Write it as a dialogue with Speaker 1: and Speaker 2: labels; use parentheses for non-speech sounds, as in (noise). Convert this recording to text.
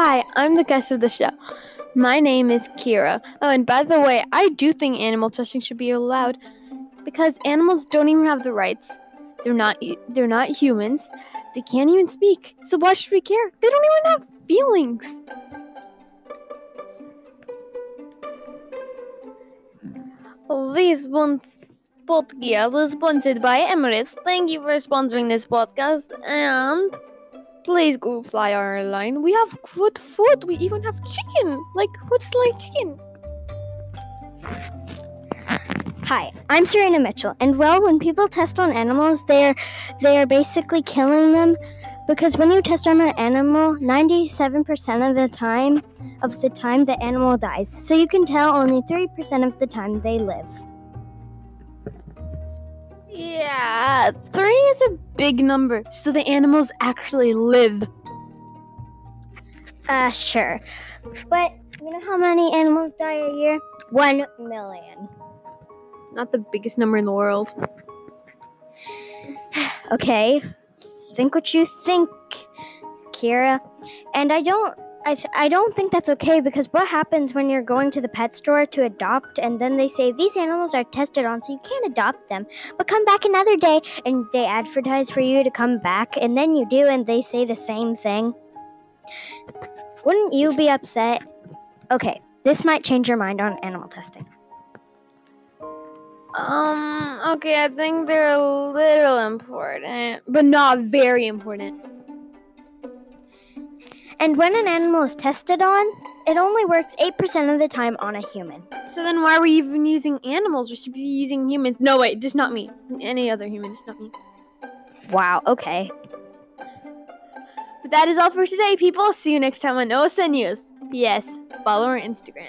Speaker 1: I'm the guest of the show. My name is Kira. Oh, and by the way, I do think animal testing should be allowed because animals don't even have the rights. They're not they're not humans. They can't even speak. So why should we care? They don't even have feelings. This one's podcast is sponsored by Emirates. Thank you for sponsoring this podcast and please go fly our airline. We have good food. We even have chicken. Like what's like chicken?
Speaker 2: Hi, I'm Serena Mitchell, and well, when people test on animals, they're they're basically killing them because when you test on an animal, 97% of the time of the time the animal dies. So you can tell only 3% of the time they live.
Speaker 1: Yeah, 3 is a big number. So the animals actually live.
Speaker 2: Uh, sure. But you know how many animals die a year? 1 million.
Speaker 1: Not the biggest number in the world. (sighs)
Speaker 2: okay, think what you think, Kira. And I don't I, th- I don't think that's okay because what happens when you're going to the pet store to adopt and then they say these animals are tested on so you can't adopt them. But come back another day and they advertise for you to come back and then you do and they say the same thing. Wouldn't you be upset? Okay this might change your mind on animal testing.
Speaker 1: Um, okay, I think they're a little important, but not very important.
Speaker 2: And when an animal is tested on, it only works 8% of the time on a human.
Speaker 1: So then why are we even using animals? We should be using humans. No, wait, just not me. Any other human, just not me.
Speaker 2: Wow, okay.
Speaker 1: But that is all for today, people. See you next time on OSN News. Yes, follow our Instagram.